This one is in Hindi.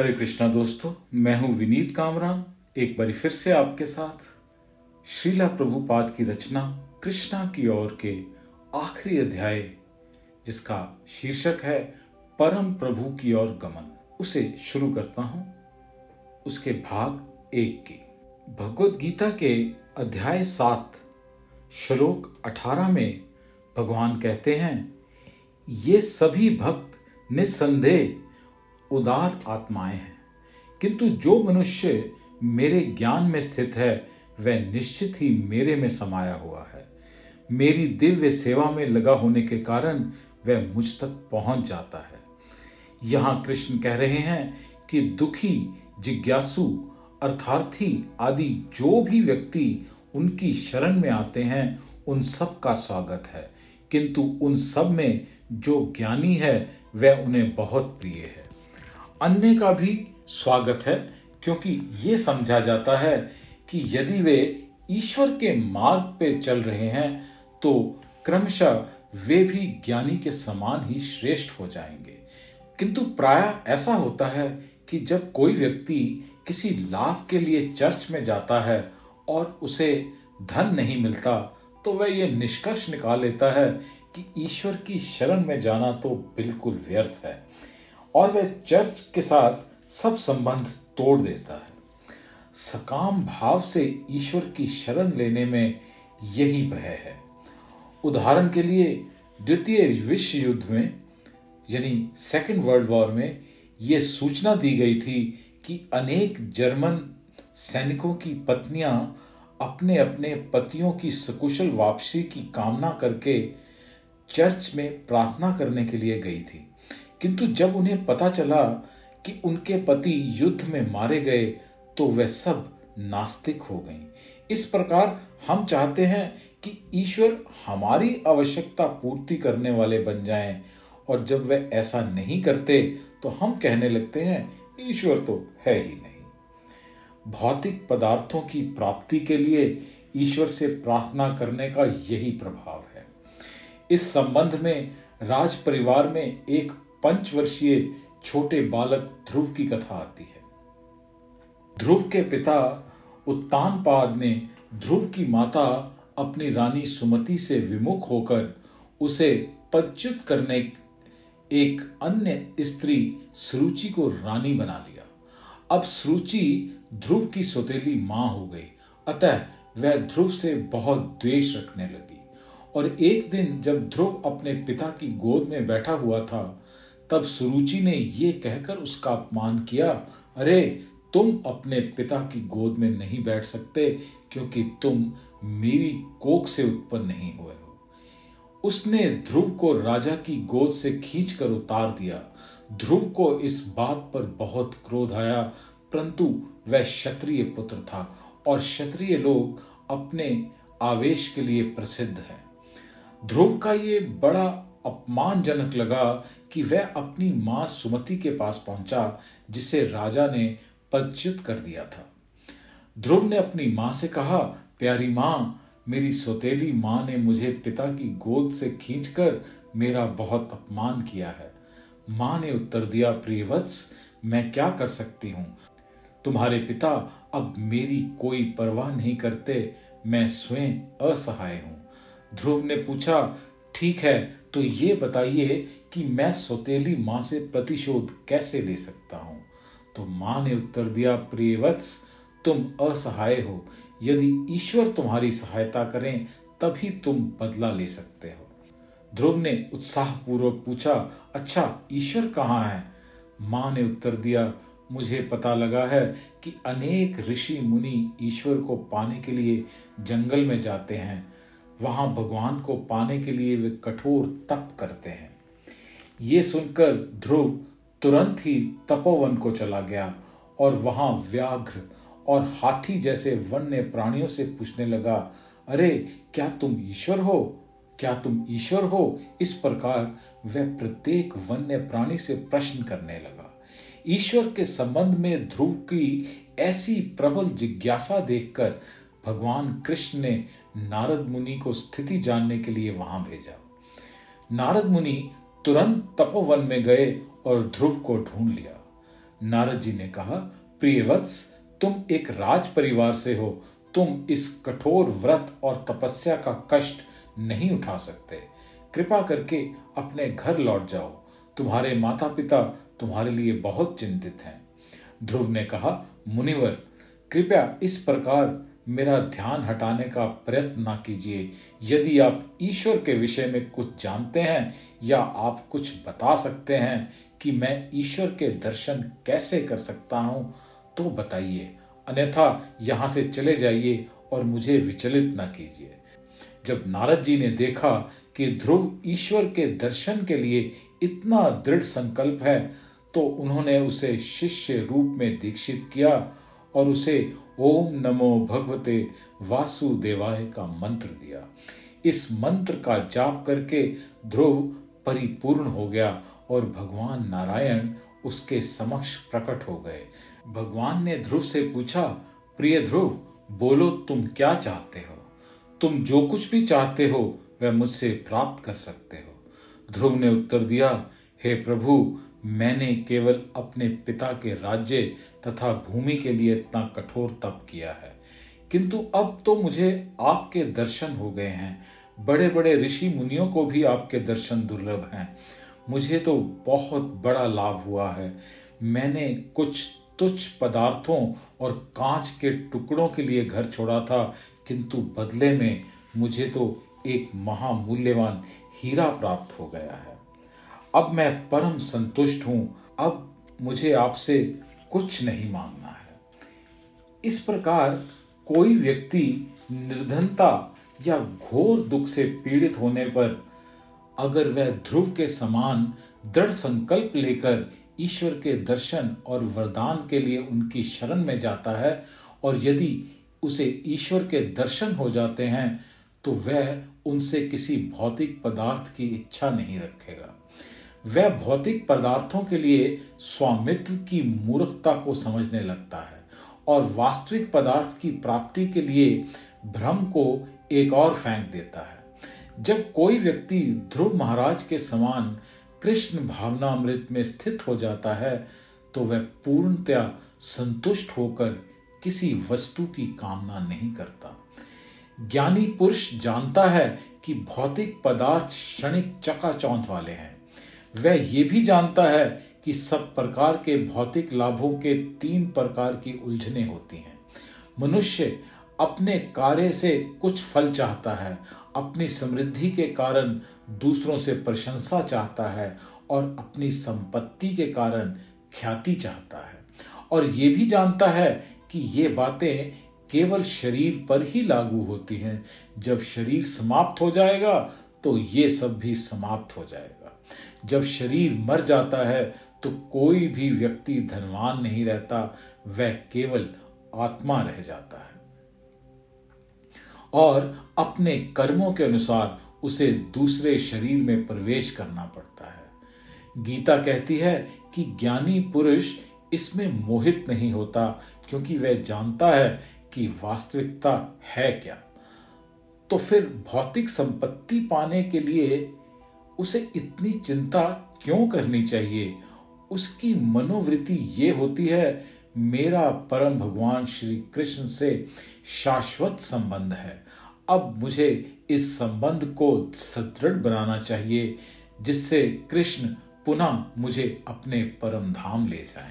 हरे कृष्णा दोस्तों, मैं हूँ विनीत कामरा एक बार फिर से आपके साथ। श्रीला प्रभुपाद की रचना कृष्णा की ओर के आखिरी अध्याय, जिसका शीर्षक है परम प्रभु की ओर गमन। उसे शुरू करता हूँ। उसके भाग एक की। भगवत गीता के अध्याय सात, श्लोक अठारह में भगवान कहते हैं, ये सभी भक्त निस्संदेह उदार आत्माएँ हैं। किंतु जो मनुष्य मेरे ज्ञान में स्थित है, वह निश्चित ही मेरे में समाया हुआ है। मेरी दिव्य सेवा में लगा होने के कारण वह मुझ तक पहुँच जाता है। यहाँ कृष्ण कह रहे हैं कि दुखी, जिज्ञासु, अर्थार्थी आदि जो भी व्यक्ति उनकी शरण में आते हैं, उन सब का स्वागत है। किंतु उन सब में जो ज्ञानी है, वह उन्हें बहुत प्रिय है। अन्य का भी स्वागत है, क्योंकि ये समझा जाता है कि यदि वे ईश्वर के मार्ग पे चल रहे हैं तो क्रमशः वे भी ज्ञानी के समान ही श्रेष्ठ हो जाएँगे। किंतु प्राय ऐसा होता है कि जब कोई व्यक्ति किसी लाभ के लिए चर्च में जाता है और उसे धन नहीं मिलता तो वह यह निष्कर्ष निकाल लेता है कि ईश्वर की शरण में जाना तो बिल्कुल व्यर्थ है। और वह चर्च के साथ सब संबंध तोड़ देता है। सकाम भाव से ईश्वर की शरण लेने में यही भय है। उदाहरण के लिए, द्वितीय विश्व युद्ध में, यानी सेकेंड वर्ल्ड वॉर में यह सूचना दी गई थी कि अनेक जर्मन सैनिकों की पत्नियाँ अपने अपने पतियों की सकुशल वापसी की कामना करके चर्च में प्रार्थना करने के लिए गई थी। किंतु जब उन्हें पता चला कि उनके पति युद्ध में मारे गए तो वह सब नास्तिक हो गईं। इस प्रकार हम चाहते हैं कि ईश्वर हमारी आवश्यकता पूर्ति करने वाले बन जाएँ, और जब वे ऐसा नहीं करते तो हम कहने लगते हैं, ईश्वर तो है ही नहीं भौतिक पदार्थों की प्राप्ति के लिए ईश्वर से प्रार्थना करने का यही प्रभाव है इस संबंध में राज परिवार में एक पंचवर्षीय छोटे बालक ध्रुव की कथा आती है। ध्रुव के पिता उत्तानपाद ने ध्रुव की माता अपनी रानी सुमति से विमुख होकर उसे पदच्युत करने एक अन्य स्त्री सुरुचि को रानी बना लिया। अब सुरुचि ध्रुव की सौतेली माँ हो गई, अतः वह ध्रुव से बहुत द्वेष रखने लगी। और एक दिन जब ध्रुव अपने पिता की गोद में बैठा हुआ था तब सुरुचि ने यह कहकर उसका अपमान किया, अरे, तुम अपने पिता की गोद में नहीं बैठ सकते, क्योंकि तुम मेरी कोख से उत्पन्न नहीं हुए हो। उसने ध्रुव को राजा की गोद से खींचकर उतार दिया। ध्रुव को इस बात पर बहुत क्रोध आया, परंतु वह क्षत्रिय पुत्र था और क्षत्रिय लोग अपने आवेश के लिए प्रसिद्ध है। ध्रुव का ये बड़ा अपमानजनक लगा कि वह अपनी माँ सुमति के पास पहुँचा, जिसे राजा ने पदच्युत कर दिया था। ध्रुव ने अपनी माँ से कहा, प्यारी माँ, मेरी सौतेली माँ ने मुझे पिता की गोद से खींचकर मेरा बहुत अपमान किया है। माँ ने उत्तर दिया, प्रियवत्स, मैं क्या कर सकती हूँ? तुम्हारे पिता अब मेरी कोई परवाह नहीं करते, मैं स्वयं असहाय हूँ। ध्रुव ने पूछा, ठीक है तो ये बताइए कि मैं सौतेली माँ से प्रतिशोध कैसे ले सकता हूँ? तो माँ ने उत्तर दिया, प्रियवत्स, तुम असहाय हो। यदि ईश्वर तुम्हारी सहायता करें, तभी तुम बदला ले सकते हो। ध्रुव ने उत्साहपूर्वक पूछा अच्छा ईश्वर कहाँ है? माँ ने उत्तर दिया, मुझे पता लगा है कि अनेक ऋषि मुनि ईश्वर को पाने के लिए जंगल में जाते हैं। वहाँ भगवान को पाने के लिए वे कठोर तप करते हैं। ये सुनकर ध्रुव तुरंत ही तपोवन को चला गया और वहाँ व्याघ्र और हाथी जैसे वन्य प्राणियों से पूछने लगा, अरे, क्या तुम ईश्वर हो? क्या तुम ईश्वर हो? इस प्रकार वह प्रत्येक वन्य प्राणी से प्रश्न करने लगा। ईश्वर के संबंध में ध्रुव की ऐसी प्रबल जिज्ञासा देखकर भगवान कृष्ण ने नारद मुनि को स्थिति जानने के लिए वहाँ भेजा। नारद मुनि तुरंत तपोवन में गए और ध्रुव को ढूंढ लिया। नारद जी ने कहा, प्रिय वत्स, तुम एक राज परिवार से हो। तुम इस कठोर व्रत और तपस्या का कष्ट नहीं उठा सकते। कृपा करके अपने घर लौट जाओ। तुम्हारे माता पिता तुम्हारे लिए बहुत चिंतित हैं। ध्रुव ने कहा, मुनिवर, कृपया इस प्रकार मेरा ध्यान हटाने का प्रयत्न ना कीजिए। यदि आप ईश्वर के विषय में कुछ जानते हैं या आप कुछ बता सकते हैं कि मैं ईश्वर के दर्शन कैसे कर सकता हूँ तो बताइए। अन्यथा यहाँ से चले जाइए और मुझे विचलित न कीजिए। जब नारद जी ने देखा कि ध्रुव ईश्वर के दर्शन के लिए इतना दृढ़ संकल्प है तो उन्होंने उसे शिष्य रूप में दीक्षित किया और उसे ओम नमो भगवते वासुदेवाय का मंत्र दिया। इस मंत्र का जाप करके ध्रुव परिपूर्ण हो गया और भगवान नारायण उसके समक्ष प्रकट हो गए। भगवान ने ध्रुव से पूछा, प्रिय ध्रुव, बोलो तुम क्या चाहते हो? तुम जो कुछ भी चाहते हो, वह मुझसे प्राप्त कर सकते हो। ध्रुव ने उत्तर दिया, हे प्रभु मैंने केवल अपने पिता के राज्य तथा भूमि के लिए इतना कठोर तप किया है। किंतु अब तो मुझे आपके दर्शन हो गए हैं। बड़े बड़े ऋषि मुनियों को भी आपके दर्शन दुर्लभ हैं। मुझे तो बहुत बड़ा लाभ हुआ है। मैंने कुछ तुच्छ पदार्थों और कांच के टुकड़ों के लिए घर छोड़ा था, किंतु बदले में मुझे तो एक महामूल्यवान हीरा प्राप्त हो गया है। अब मैं परम संतुष्ट हूँ। अब मुझे आपसे कुछ नहीं मांगना है। इस प्रकार कोई व्यक्ति निर्धनता या घोर दुख से पीड़ित होने पर अगर वह ध्रुव के समान दृढ़ संकल्प लेकर ईश्वर के दर्शन और वरदान के लिए उनकी शरण में जाता है और यदि उसे ईश्वर के दर्शन हो जाते हैं तो वह उनसे किसी भौतिक पदार्थ की इच्छा नहीं रखेगा। वह भौतिक पदार्थों के लिए स्वामित्व की मूर्खता को समझने लगता है और वास्तविक पदार्थ की प्राप्ति के लिए भ्रम को एक और फेंक देता है। जब कोई व्यक्ति ध्रुव महाराज के समान कृष्ण भावना अमृत में स्थित हो जाता है तो वह पूर्णतया संतुष्ट होकर किसी वस्तु की कामना नहीं करता। ज्ञानी पुरुष जानता है कि भौतिक पदार्थ क्षणिक चकाचौंध वाले हैं। वह ये भी जानता है कि सब प्रकार के भौतिक लाभों के तीन प्रकार की उलझने होती हैं। मनुष्य अपने कार्य से कुछ फल चाहता है, अपनी समृद्धि के कारण दूसरों से प्रशंसा चाहता है और अपनी संपत्ति के कारण ख्याति चाहता है। और ये भी जानता है कि ये बातें केवल शरीर पर ही लागू होती हैं। जब शरीर समाप्त हो जाएगा तो ये सब भी समाप्त हो जाएगा। जब शरीर मर जाता है तो कोई भी व्यक्ति धनवान नहीं रहता, वह केवल आत्मा रह जाता है। और अपने कर्मों के अनुसार उसे दूसरे शरीर में प्रवेश करना पड़ता है। गीता कहती है कि ज्ञानी पुरुष इसमें मोहित नहीं होता, क्योंकि वह जानता है कि वास्तविकता है क्या। तो फिर भौतिक संपत्ति पाने के लिए उसे इतनी चिंता क्यों करनी चाहिए उसकी मनोवृत्ति ये होती है, मेरा परम भगवान श्री कृष्ण से शाश्वत संबंध है अब मुझे इस संबंध को सुदृढ़ बनाना चाहिए, जिससे कृष्ण पुनः मुझे अपने परम धाम ले जाएँ।